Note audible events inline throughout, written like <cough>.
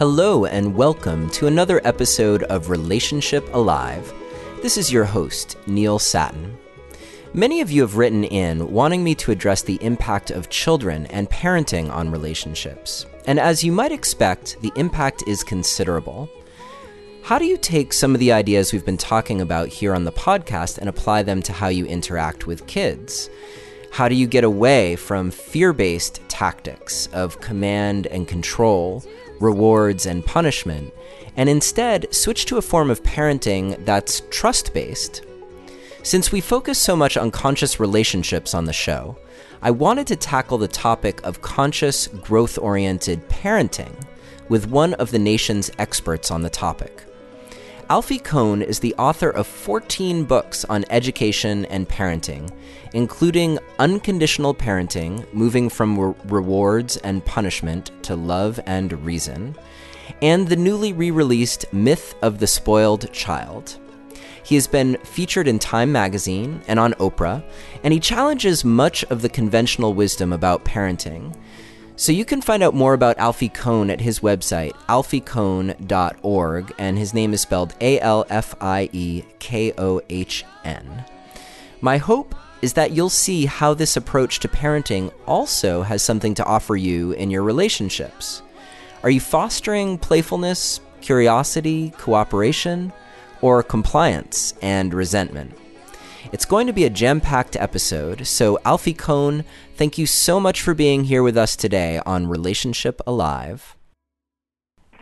Hello, and welcome to another episode of Relationship Alive. This is your host, Neil Sattin. Many of you have written in wanting me to address the impact of children and parenting on relationships. And as you might expect, the impact is considerable. How do you take some of the ideas we've been talking about here on the podcast and apply them to how you interact with kids? How do you get away from fear based tactics of command and control, rewards and punishment, and instead switch to a form of parenting that's trust based? Since we focus so much on conscious relationships on the show, I wanted to tackle the topic of conscious, growth oriented parenting with one of the nation's experts on the topic. Alfie Kohn is the author of 14 books on education and parenting, including Unconditional Parenting Moving from Re- Rewards and Punishment to Love and Reason, and the newly re released Myth of the Spoiled Child. He has been featured in Time magazine and on Oprah, and he challenges much of the conventional wisdom about parenting so you can find out more about Alfie Kohn at his website, alfiekohn.org, and his name is spelled A L F I E K O H N. My hope is that you'll see how this approach to parenting also has something to offer you in your relationships. Are you fostering playfulness, curiosity, cooperation, or compliance and resentment? It's going to be a jam packed episode, so Alfie Kohn, thank you so much for being here with us today on Relationship Alive.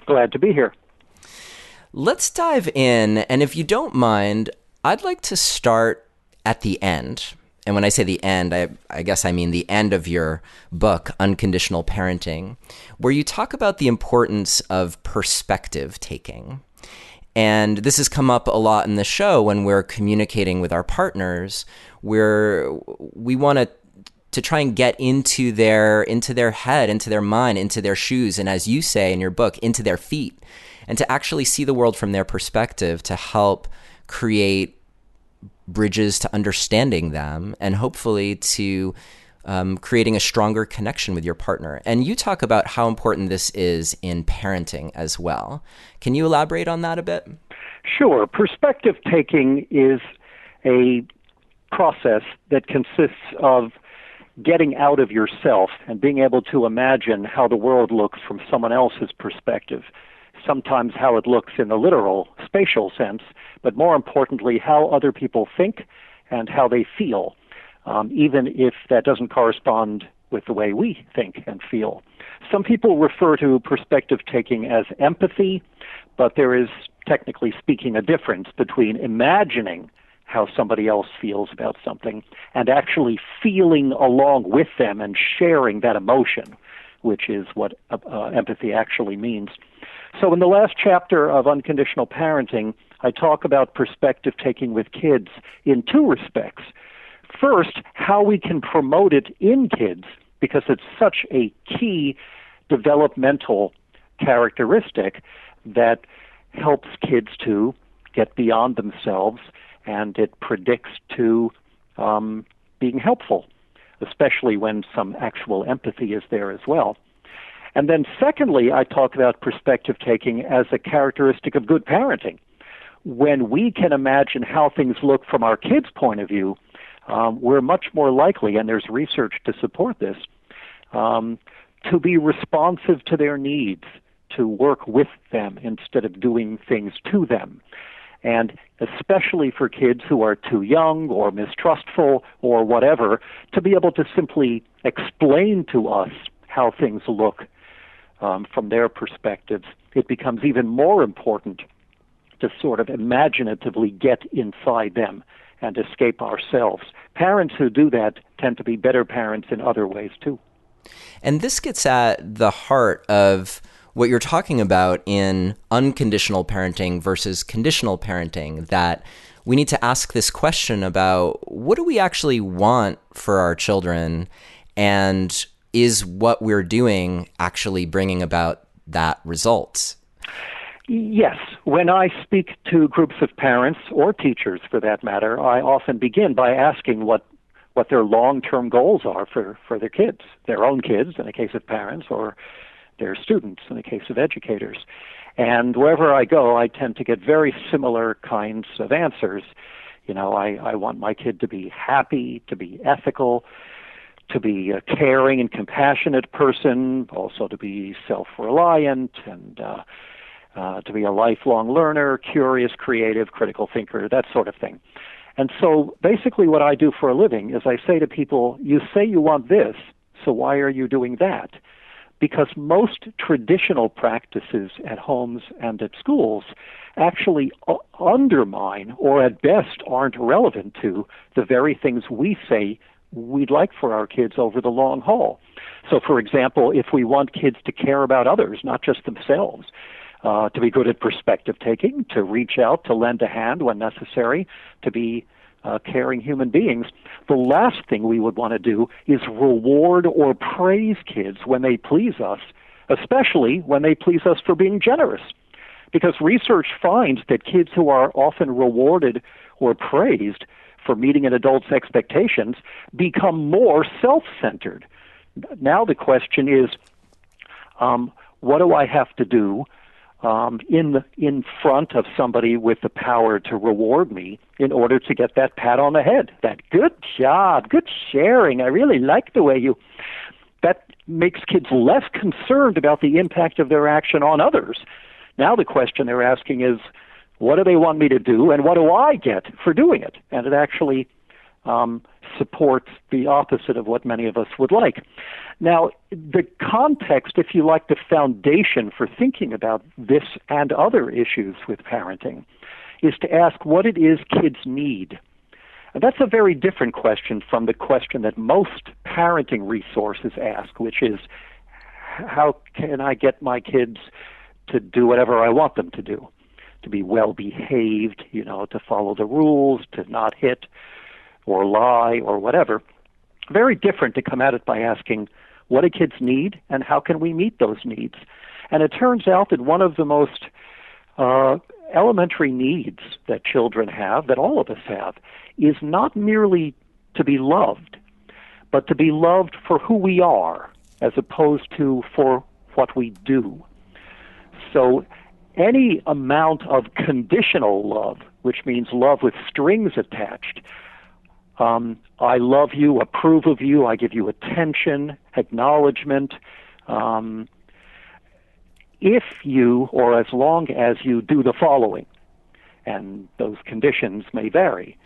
Glad to be here. Let's dive in, and if you don't mind, I'd like to start at the end. And when I say the end, I, I, guess I mean the end of your book, Unconditional Parenting, where you talk about the importance of perspective taking. And this has come up a lot in the show when we're communicating with our partners, where we want to to try and get into their into their head, into their mind, into their shoes, and as you say in your book, into their feet, and to actually see the world from their perspective to help create bridges to understanding them and hopefully to um, creating a stronger connection with your partner. And you talk about how important this is in parenting as well. Can you elaborate on that a bit? Sure. Perspective taking is a process that consists of getting out of yourself and being able to imagine how the world looks from someone else's perspective. Sometimes how it looks in the literal, spatial sense, but more importantly, how other people think and how they feel um, even if that doesn't correspond with the way we think and feel. Some people refer to perspective taking as empathy, but there is, technically speaking, a difference between imagining how somebody else feels about something and actually feeling along with them and sharing that emotion, which is what uh, uh empathy actually means. So, in the last chapter of Unconditional Parenting, I talk about perspective taking with kids in two respects. First, how we can promote it in kids because it's such a key developmental characteristic that helps kids to get beyond themselves and it predicts to um, being helpful, especially when some actual empathy is there as well. And then, secondly, I talk about perspective taking as a characteristic of good parenting. When we can imagine how things look from our kids' point of view, um, we're much more likely, and there's research to support this, um, to be responsive to their needs, to work with them instead of doing things to them. And especially for kids who are too young or mistrustful or whatever, to be able to simply explain to us how things look um, from their perspectives, it becomes even more important to sort of imaginatively get inside them and escape ourselves. Parents who do that tend to be better parents in other ways too. And this gets at the heart of what you're talking about in unconditional parenting versus conditional parenting that we need to ask this question about what do we actually want for our children and is what we're doing actually bringing about that result Yes. When I speak to groups of parents or teachers for that matter, I often begin by asking what what their long-term goals are for for their kids, their own kids in the case of parents or their students, in the case of educators. And wherever I go, I tend to get very similar kinds of answers. You know, I, I want my kid to be happy, to be ethical, to be a caring and compassionate person, also to be self reliant and uh, uh, to be a lifelong learner, curious, creative, critical thinker, that sort of thing. And so basically, what I do for a living is I say to people, You say you want this, so why are you doing that? Because most traditional practices at homes and at schools actually undermine or at best aren't relevant to the very things we say we'd like for our kids over the long haul. So, for example, if we want kids to care about others, not just themselves, uh, to be good at perspective taking, to reach out, to lend a hand when necessary, to be uh, caring human beings, the last thing we would want to do is reward or praise kids when they please us, especially when they please us for being generous. Because research finds that kids who are often rewarded or praised for meeting an adult's expectations become more self centered. Now the question is um, what do I have to do um, in the, in front of somebody with the power to reward me in order to get that pat on the head. That good job, good sharing. I really like the way you. That makes kids less concerned about the impact of their action on others. Now the question they're asking is, what do they want me to do, and what do I get for doing it? And it actually um, supports the opposite of what many of us would like. Now, the context, if you like, the foundation for thinking about this and other issues with parenting is to ask what it is kids need. And that's a very different question from the question that most parenting resources ask, which is how can I get my kids to do whatever I want them to do? To be well behaved, you know, to follow the rules, to not hit, or lie or whatever. Very different to come at it by asking, what do kids need and how can we meet those needs? And it turns out that one of the most uh, elementary needs that children have, that all of us have, is not merely to be loved, but to be loved for who we are as opposed to for what we do. So any amount of conditional love, which means love with strings attached, um, I love you, approve of you, I give you attention, acknowledgement. Um, if you, or as long as you do the following, and those conditions may vary,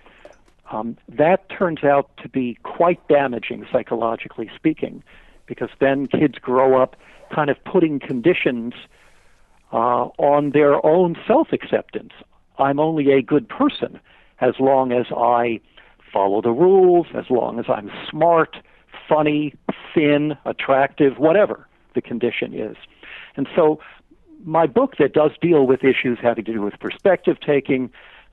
um, that turns out to be quite damaging psychologically speaking, because then kids grow up kind of putting conditions uh, on their own self acceptance. I'm only a good person as long as I follow the rules as long as I'm smart, funny, thin, attractive, whatever the condition is. And so, my book that does deal with issues having to do with perspective taking,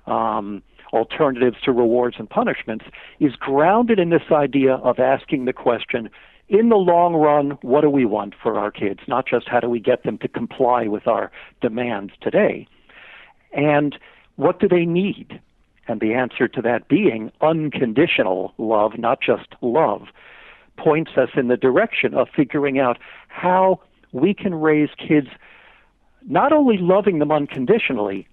um, alternatives to rewards and punishments, is grounded in this idea of asking the question in the long run, what do we want for our kids? Not just how do we get them to comply with our demands today. And what do they need? And the answer to that being unconditional love, not just love, points us in the direction of figuring out how we can raise kids not only loving them unconditionally,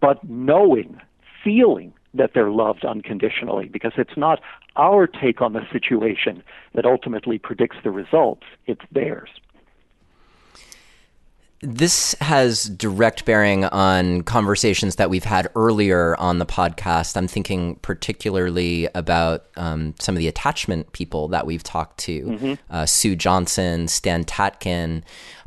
but knowing, feeling that they're loved unconditionally, because it's not our take on the situation that ultimately predicts the results, it's theirs. This has direct bearing on conversations that we've had earlier on the podcast. I'm thinking particularly about um, some of the attachment people that we've talked to mm-hmm. uh, Sue Johnson, Stan Tatkin,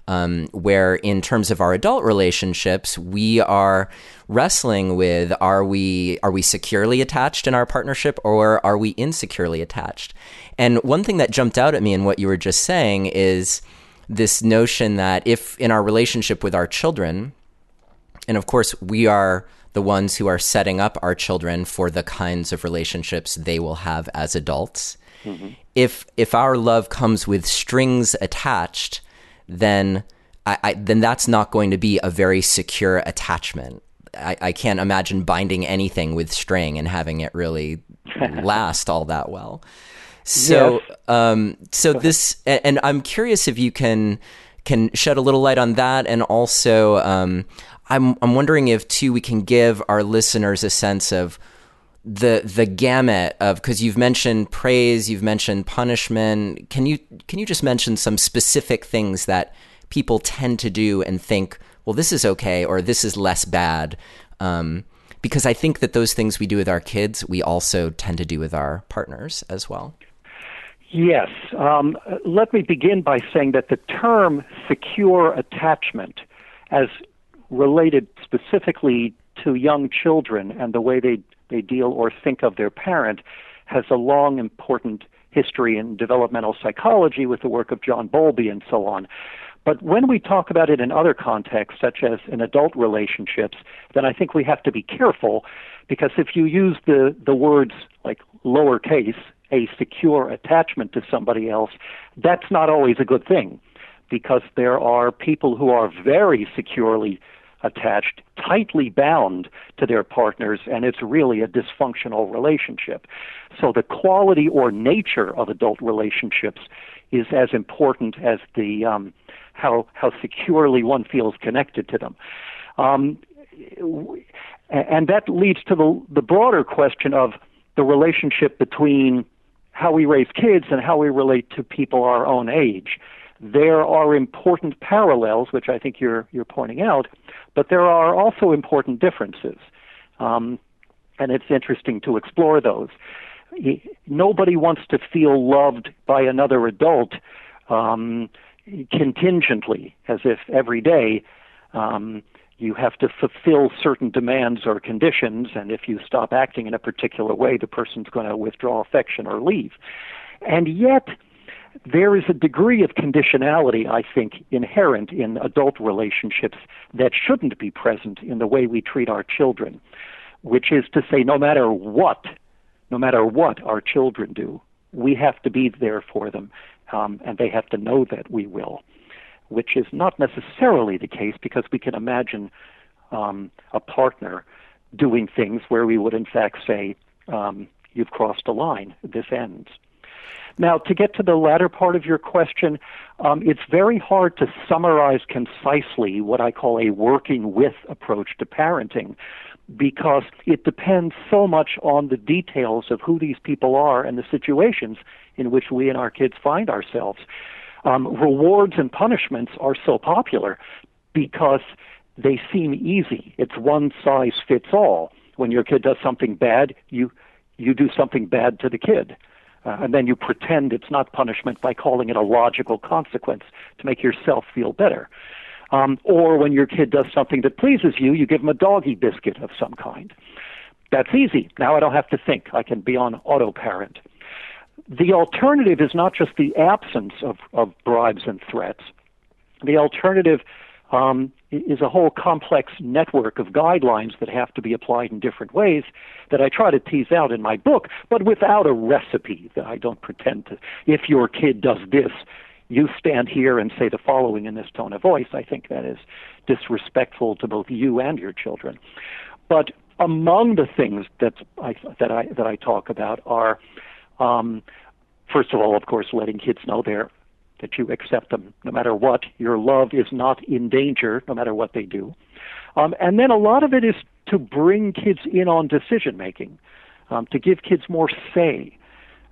um, where in terms of our adult relationships, we are wrestling with are we are we securely attached in our partnership or are we insecurely attached? And one thing that jumped out at me in what you were just saying is this notion that if in our relationship with our children, and of course, we are the ones who are setting up our children for the kinds of relationships they will have as adults. Mm-hmm. If if our love comes with strings attached, then I, I, then that's not going to be a very secure attachment. I, I can't imagine binding anything with string and having it really <laughs> last all that well. So, yes. um, so this, and I'm curious if you can can shed a little light on that, and also um, I'm I'm wondering if too we can give our listeners a sense of the the gamut of because you've mentioned praise, you've mentioned punishment. Can you can you just mention some specific things that people tend to do and think, well, this is okay or this is less bad? Um, because I think that those things we do with our kids, we also tend to do with our partners as well. Yes. Um, let me begin by saying that the term secure attachment, as related specifically to young children and the way they, they deal or think of their parent, has a long, important history in developmental psychology with the work of John Bowlby and so on. But when we talk about it in other contexts, such as in adult relationships, then I think we have to be careful because if you use the, the words like lowercase, a secure attachment to somebody else, that's not always a good thing because there are people who are very securely attached, tightly bound to their partners, and it's really a dysfunctional relationship. So the quality or nature of adult relationships is as important as the um, how how securely one feels connected to them. Um, and that leads to the the broader question of the relationship between how we raise kids and how we relate to people our own age. There are important parallels, which I think you're you're pointing out, but there are also important differences, um, and it's interesting to explore those. Nobody wants to feel loved by another adult um, contingently, as if every day um, you have to fulfill certain demands or conditions, and if you stop acting in a particular way, the person's going to withdraw affection or leave. And yet, there is a degree of conditionality, I think, inherent in adult relationships that shouldn't be present in the way we treat our children, which is to say, no matter what, no matter what our children do, we have to be there for them, um, and they have to know that we will which is not necessarily the case because we can imagine um, a partner doing things where we would in fact say, um, You've crossed a line, this ends. Now, to get to the latter part of your question, um, it's very hard to summarize concisely what I call a working with approach to parenting because it depends so much on the details of who these people are and the situations in which we and our kids find ourselves um, rewards and punishments are so popular because they seem easy. It's one size fits all. When your kid does something bad, you you do something bad to the kid. Uh, and then you pretend it's not punishment by calling it a logical consequence to make yourself feel better. Um, or when your kid does something that pleases you, you give them a doggy biscuit of some kind. That's easy. Now I don't have to think. I can be on auto parent the alternative is not just the absence of, of bribes and threats. The alternative um, is a whole complex network of guidelines that have to be applied in different ways that I try to tease out in my book, but without a recipe that I don't pretend to. If your kid does this, you stand here and say the following in this tone of voice. I think that is disrespectful to both you and your children. But among the things that I that I that I talk about are um, first of all, of course, letting kids know there that you accept them no matter what. Your love is not in danger no matter what they do. Um, and then a lot of it is to bring kids in on decision making, um, to give kids more say.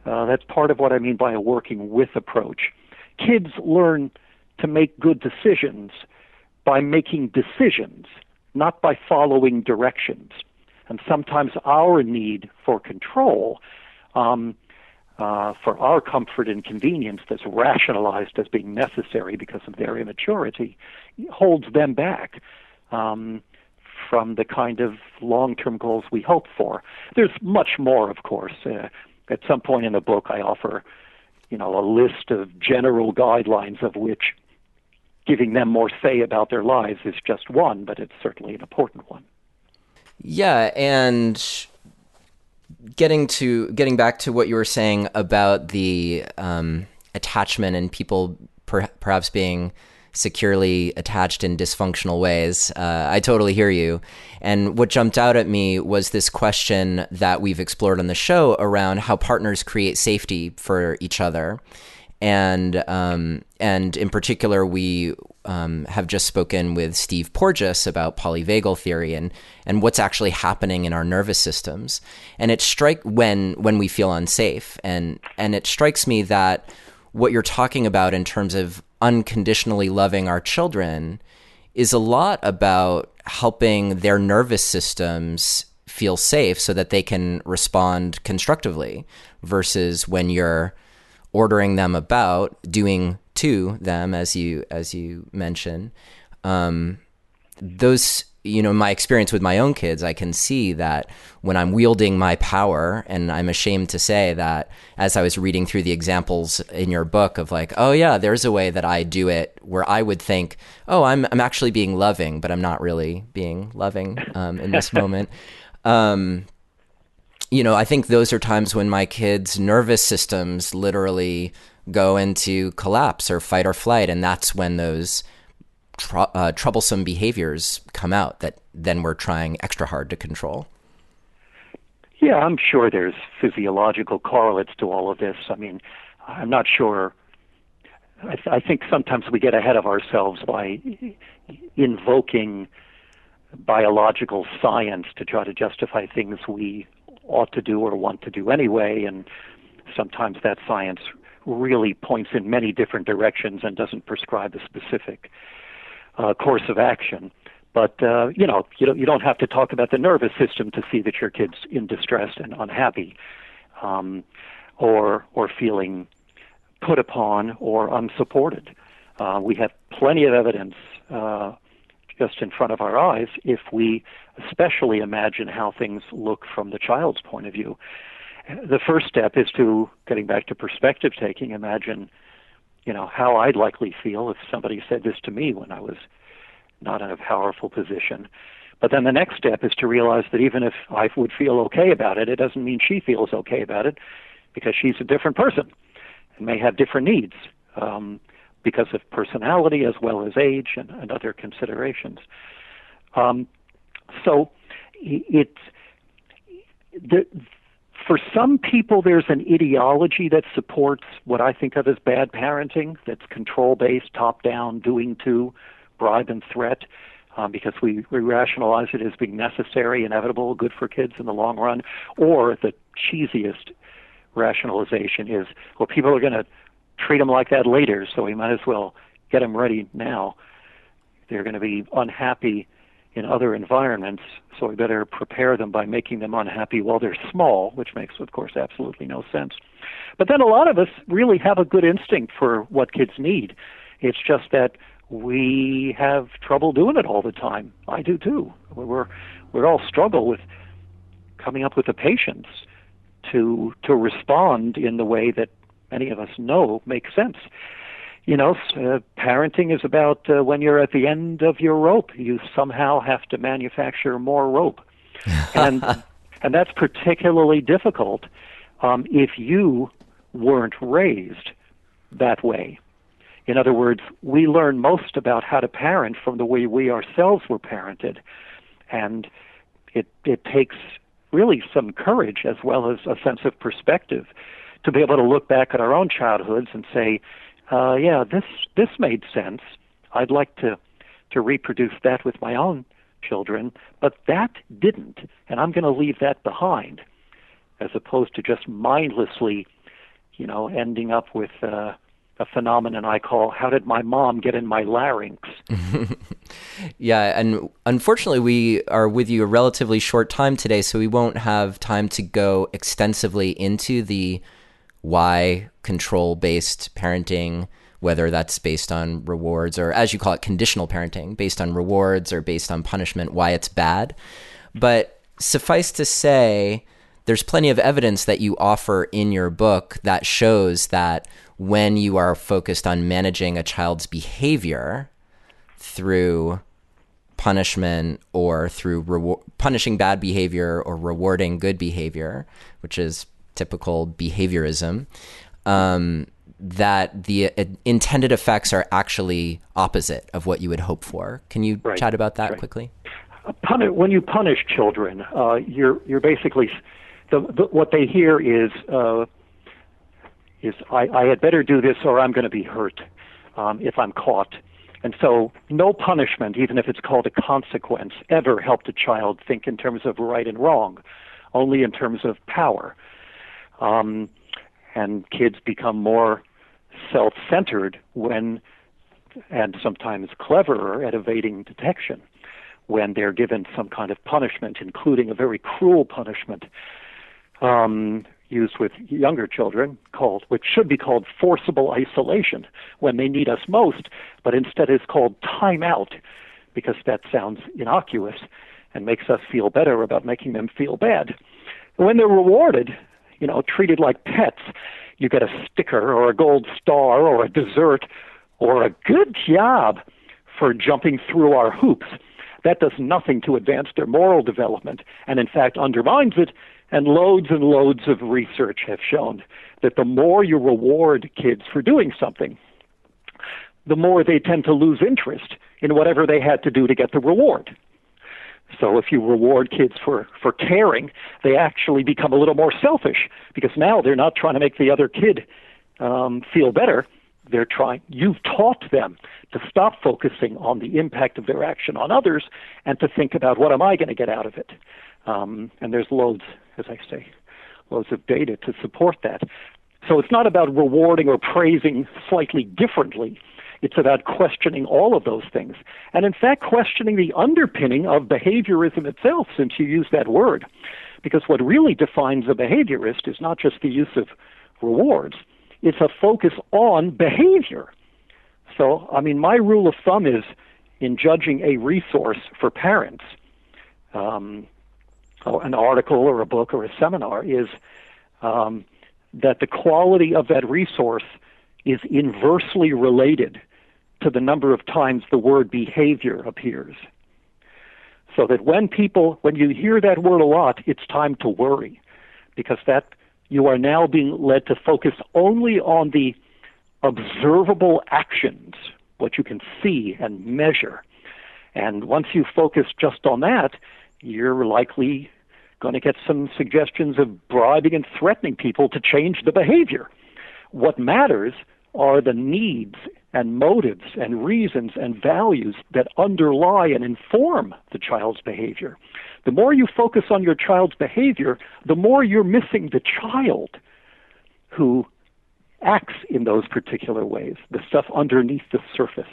Uh, that's part of what I mean by a working with approach. Kids learn to make good decisions by making decisions, not by following directions. And sometimes our need for control um, uh, for our comfort and convenience that's rationalized as being necessary because of their immaturity holds them back um, from the kind of long-term goals we hope for. There's much more, of course. Uh, at some point in the book, I offer, you know, a list of general guidelines of which giving them more say about their lives is just one, but it's certainly an important one. Yeah, and getting to getting back to what you were saying about the um, attachment and people per- perhaps being securely attached in dysfunctional ways. Uh, I totally hear you. And what jumped out at me was this question that we've explored on the show around how partners create safety for each other. and um, and in particular, we um, have just spoken with Steve Porges about polyvagal theory and and what's actually happening in our nervous systems. And it strike when when we feel unsafe, and and it strikes me that what you're talking about in terms of unconditionally loving our children is a lot about helping their nervous systems feel safe so that they can respond constructively versus when you're ordering them about doing to them as you as you mentioned. Um, those you know my experience with my own kids i can see that when i'm wielding my power and i'm ashamed to say that as i was reading through the examples in your book of like oh yeah there's a way that i do it where i would think oh i'm i'm actually being loving but i'm not really being loving um, in this <laughs> moment. Um, you know, I think those are times when my kids' nervous systems literally go into collapse or fight or flight, and that's when those tr- uh, troublesome behaviors come out that then we're trying extra hard to control. Yeah, I'm sure there's physiological correlates to all of this. I mean, I'm not sure. I, th- I think sometimes we get ahead of ourselves by invoking biological science to try to justify things we ought to do or want to do anyway, and sometimes that science really points in many different directions and doesn't prescribe a specific uh, course of action. But uh, you know, you don't you don't have to talk about the nervous system to see that your kid's in distress and unhappy, um, or or feeling put upon or unsupported. Uh, we have plenty of evidence uh, just in front of our eyes if we especially imagine how things look from the child's point of view. The first step is to getting back to perspective taking, imagine, you know, how I'd likely feel if somebody said this to me when I was not in a powerful position. But then the next step is to realize that even if I would feel okay about it, it doesn't mean she feels okay about it because she's a different person and may have different needs. Um, because of personality as well as age and, and other considerations. Um, so it, the, for some people, there's an ideology that supports what I think of as bad parenting that's control based, top down, doing to, bribe and threat. Um, because we, we rationalize it as being necessary, inevitable, good for kids in the long run, or the cheesiest rationalization is, well, people are going to treat them like that later, so we might as well get them ready now. They're going to be unhappy in other environments, so we better prepare them by making them unhappy while they're small, which makes, of course, absolutely no sense. But then a lot of us really have a good instinct for what kids need. It's just that we have trouble doing it all the time. I do too. We're we all struggle with coming up with the patience to to respond in the way that many of us know makes sense. You know, uh, parenting is about uh, when you're at the end of your rope, you somehow have to manufacture more rope, <laughs> and and that's particularly difficult um, if you weren't raised that way. In other words, we learn most about how to parent from the way we ourselves were parented, and it it takes really some courage as well as a sense of perspective to be able to look back at our own childhoods and say, uh, yeah, this this made sense. I'd like to to reproduce that with my own children, but that didn't, and I'm going to leave that behind, as opposed to just mindlessly, you know, ending up with uh, a phenomenon I call "How did my mom get in my larynx?" <laughs> yeah, and unfortunately, we are with you a relatively short time today, so we won't have time to go extensively into the why control based parenting, whether that's based on rewards or, as you call it, conditional parenting, based on rewards or based on punishment, why it's bad. But suffice to say, there's plenty of evidence that you offer in your book that shows that when you are focused on managing a child's behavior through punishment or through reward, punishing bad behavior or rewarding good behavior, which is typical behaviorism, um, that the uh, intended effects are actually opposite of what you would hope for. Can you right. chat about that right. quickly? When you punish children, uh, you're you're basically the, the, what they hear is uh, is I, I had better do this or I'm going to be hurt um, if I'm caught. And so, no punishment, even if it's called a consequence, ever helped a child think in terms of right and wrong, only in terms of power. Um, and kids become more self centered when, and sometimes cleverer at evading detection when they're given some kind of punishment, including a very cruel punishment um, used with younger children, called which should be called forcible isolation when they need us most, but instead is called timeout because that sounds innocuous and makes us feel better about making them feel bad. When they're rewarded, you know, treated like pets, you get a sticker or a gold star or a dessert or a good job for jumping through our hoops that does nothing to advance their moral development and, in fact, undermines it. And loads and loads of research have shown that the more you reward kids for doing something, the more they tend to lose interest in whatever they had to do to get the reward. So if you reward kids for, for caring, they actually become a little more selfish because now they're not trying to make the other kid um, feel better they're trying you've taught them to stop focusing on the impact of their action on others and to think about what am I going to get out of it. Um, and there's loads, as I say, loads of data to support that. So it's not about rewarding or praising slightly differently. It's about questioning all of those things. And in fact, questioning the underpinning of behaviorism itself, since you use that word. Because what really defines a behaviorist is not just the use of rewards, it's a focus on behavior. So, I mean, my rule of thumb is in judging a resource for parents, um, an article or a book or a seminar, is um, that the quality of that resource is inversely related to the number of times the word behavior appears. So that when people, when you hear that word a lot, it's time to worry because that you are now being led to focus only on the observable actions, what you can see and measure. And once you focus just on that, you're likely going to get some suggestions of bribing and threatening people to change the behavior. What matters are the needs and motives and reasons and values that underlie and inform the child's behavior. The more you focus on your child's behavior, the more you're missing the child who acts in those particular ways, the stuff underneath the surface.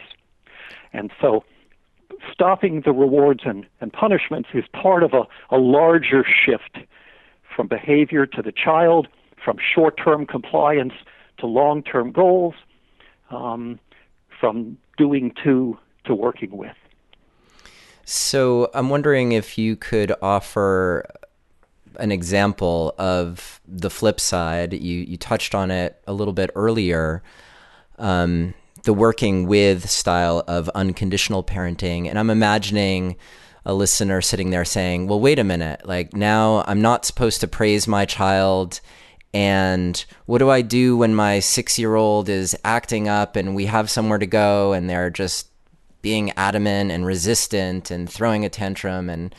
And so stopping the rewards and, and punishments is part of a, a larger shift from behavior to the child, from short term compliance to long term goals, um, from doing to to working with. So I'm wondering if you could offer an example of the flip side. You you touched on it a little bit earlier. Um, the working with style of unconditional parenting, and I'm imagining a listener sitting there saying, "Well, wait a minute. Like now, I'm not supposed to praise my child." And what do I do when my six year old is acting up and we have somewhere to go and they're just being adamant and resistant and throwing a tantrum and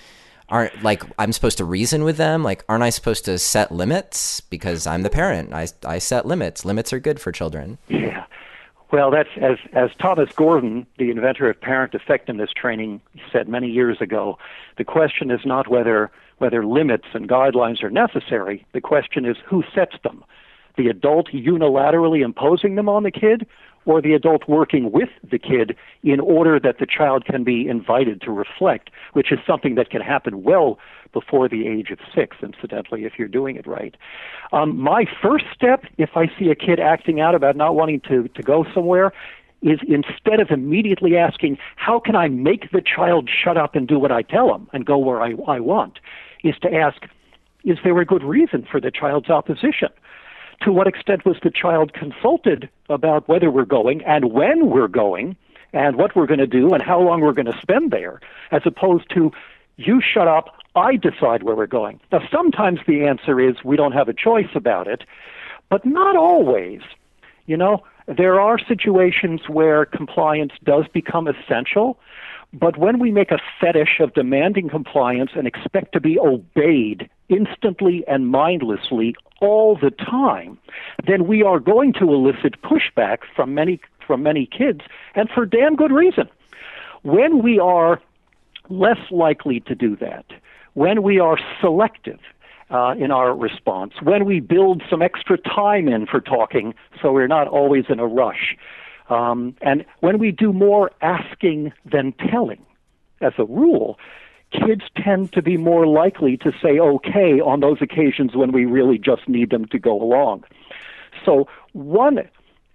aren't like I'm supposed to reason with them? Like aren't I supposed to set limits? Because I'm the parent. I, I set limits. Limits are good for children. Yeah. Well that's as as Thomas Gordon the inventor of parent effectiveness training said many years ago the question is not whether whether limits and guidelines are necessary the question is who sets them the adult unilaterally imposing them on the kid or the adult working with the kid in order that the child can be invited to reflect, which is something that can happen well before the age of six, incidentally, if you're doing it right. Um, my first step, if I see a kid acting out about not wanting to, to go somewhere, is instead of immediately asking, how can I make the child shut up and do what I tell him and go where I, I want, is to ask, is there a good reason for the child's opposition? to what extent was the child consulted about whether we're going and when we're going and what we're going to do and how long we're going to spend there, as opposed to you shut up, I decide where we're going. Now, sometimes the answer is we don't have a choice about it, but not always. You know, there are situations where compliance does become essential, But when we make a fetish of demanding compliance and expect to be obeyed instantly and mindlessly all the time, then we are going to elicit pushback from many from many kids, and for damn good reason. When we are less likely to do that, when we are selective uh, in our response, when we build some extra time in for talking so we're not always in a rush, um, and when we do more asking than telling, as a rule, kids tend to be more likely to say okay on those occasions when we really just need them to go along. So one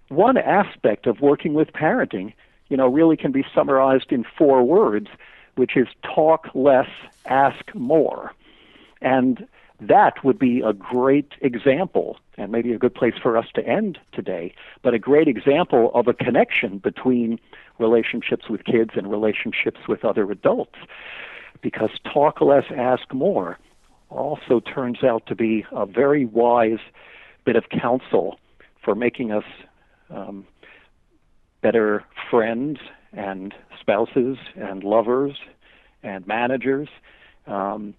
one aspect of working with parenting, you know, really can be summarized in four words, which is talk less, ask more. And that would be a great example, and maybe a good place for us to end today, but a great example of a connection between relationships with kids and relationships with other adults. Because talk less, ask more also turns out to be a very wise bit of counsel for making us um, better friends and spouses and lovers and managers. Um,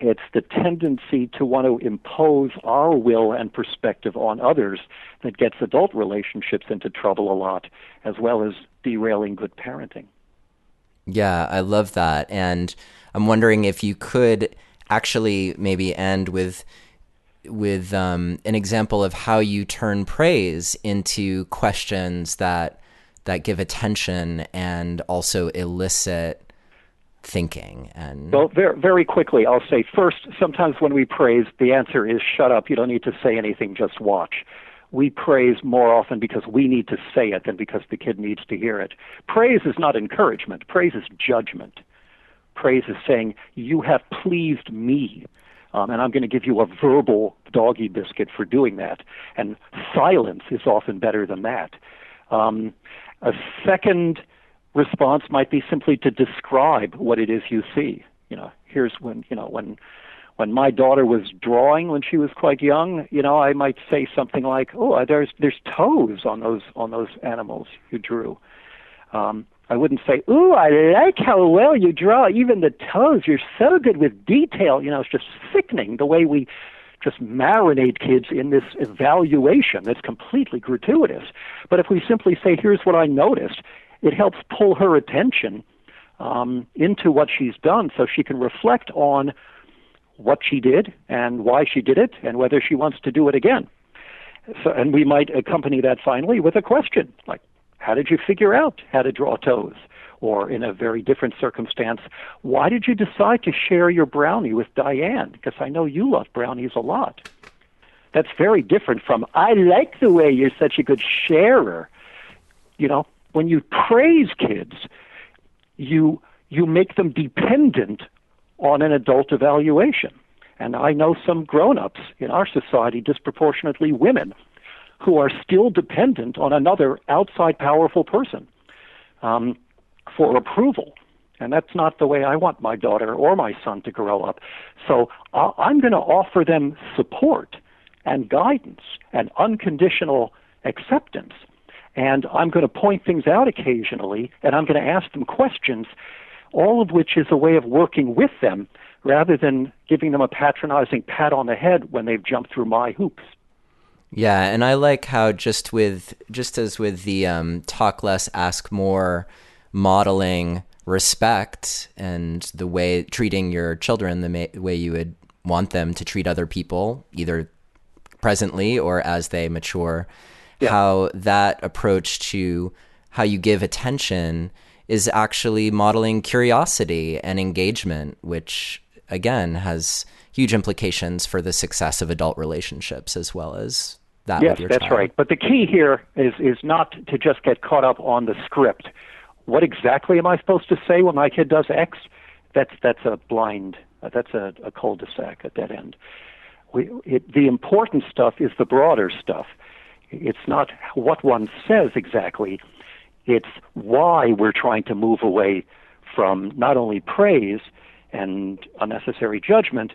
it's the tendency to want to impose our will and perspective on others that gets adult relationships into trouble a lot, as well as derailing good parenting. Yeah, I love that. And I'm wondering if you could actually maybe end with with um, an example of how you turn praise into questions that that give attention and also elicit thinking and well very very quickly i'll say first sometimes when we praise the answer is shut up. You don't need to say anything just watch. We praise more often because we need to say it than because the kid needs to hear it. Praise is not encouragement. Praise is judgment. Praise is saying you have pleased me. Um, and I'm going to give you a verbal doggy biscuit for doing that. And silence is often better than that. Um, a second response might be simply to describe what it is you see. You know, here's when you know when when my daughter was drawing when she was quite young. You know, I might say something like, "Oh, there's there's toes on those on those animals you drew." Um, I wouldn't say, "Ooh, I like how well you draw even the toes. You're so good with detail." You know, it's just sickening the way we just marinate kids in this evaluation that's completely gratuitous. But if we simply say, "Here's what I noticed," it helps pull her attention um, into what she's done, so she can reflect on what she did and why she did it, and whether she wants to do it again. So, and we might accompany that finally with a question like, how did you figure out how to draw toes? Or in a very different circumstance, why did you decide to share your brownie with Diane? Because I know you love brownies a lot. That's very different from, I like the way you're such a good sharer. You know, when you praise kids, you you make them dependent on an adult evaluation. And I know some grown-ups in our society, disproportionately women, who are still dependent on another outside powerful person um, for approval. And that's not the way I want my daughter or my son to grow up. So uh, I'm going to offer them support and guidance and unconditional acceptance. And I'm going to point things out occasionally, and I'm going to ask them questions, all of which is a way of working with them rather than giving them a patronizing pat on the head when they've jumped through my hoops. Yeah, and I like how just with just as with the um, talk less, ask more, modeling respect and the way treating your children the ma- way you would want them to treat other people, either presently or as they mature. Yeah. How that approach to how you give attention is actually modeling curiosity and engagement, which again has huge implications for the success of adult relationships as well as that yes, that's child. right. But the key here is is not to just get caught up on the script. What exactly am I supposed to say when my kid does X? That's that's a blind. Uh, that's a, a cul-de-sac, a dead end. We, it, the important stuff is the broader stuff. It's not what one says exactly. It's why we're trying to move away from not only praise and unnecessary judgment,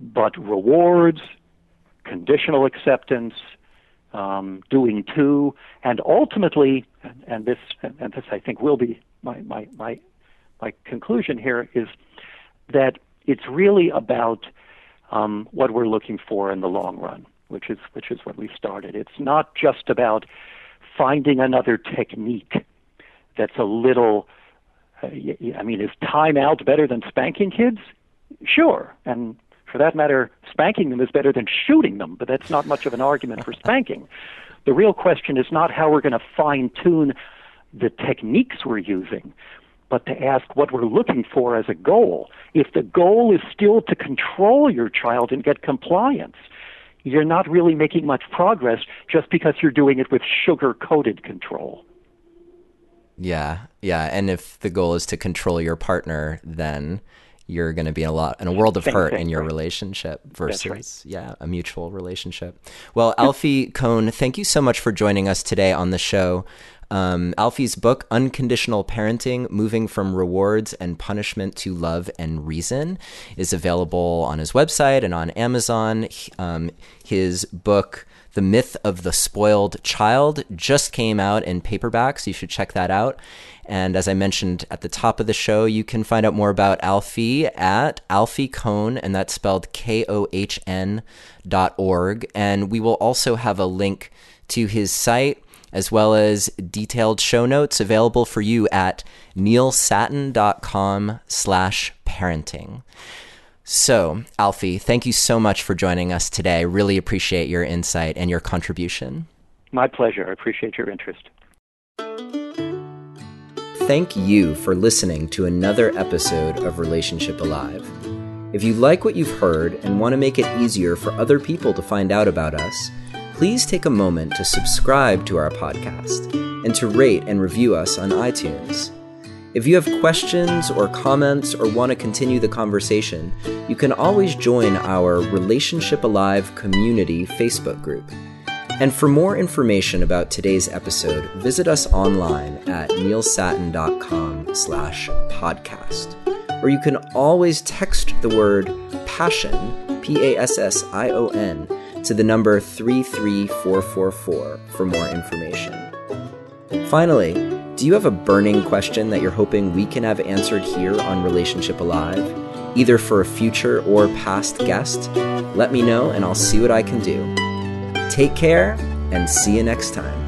but rewards conditional acceptance, um, doing to, and ultimately, and, this and this I think will be my, my, my, my conclusion here is that it's really about um, what we're looking for in the long run, which is which is what we started. It's not just about finding another technique that's a little. Uh, I mean, is time out better than spanking kids? Sure, and for that matter, spanking them is better than shooting them, but that's not much of an argument for spanking. <laughs> The real question is not how we're going to fine tune the techniques we're using, but to ask what we're looking for as a goal. If the goal is still to control your child and get compliance, you're not really making much progress just because you're doing it with sugar coated control. Yeah, yeah. And if the goal is to control your partner, then you're going to be in a lot in a world of Same hurt thing, in your right. relationship versus right. yeah a mutual relationship well alfie kohn thank you so much for joining us today on the show um, Alfie's book, Unconditional Parenting Moving from Rewards and Punishment to Love and Reason, is available on his website and on Amazon. Um, his book, The Myth of the Spoiled Child, just came out in paperback, so you should check that out. And as I mentioned at the top of the show, you can find out more about Alfie at Alfie Kohn, and that's spelled K O H N dot org. And we will also have a link to his site as well as detailed show notes available for you at neilsattin.com slash parenting. So, Alfie, thank you so much for joining us today. I really appreciate your insight and your contribution. My pleasure. I appreciate your interest. Thank you for listening to another episode of Relationship Alive. If you like what you've heard and want to make it easier for other people to find out about us, please take a moment to subscribe to our podcast and to rate and review us on iTunes. If you have questions or comments or want to continue the conversation, you can always join our Relationship Alive community Facebook group. And for more information about today's episode, visit us online at neilsattin.com slash podcast. Or you can always text the word passion, P-A-S-S-I-O-N, to the number 33444 for more information. Finally, do you have a burning question that you're hoping we can have answered here on Relationship Alive, either for a future or past guest? Let me know and I'll see what I can do. Take care and see you next time.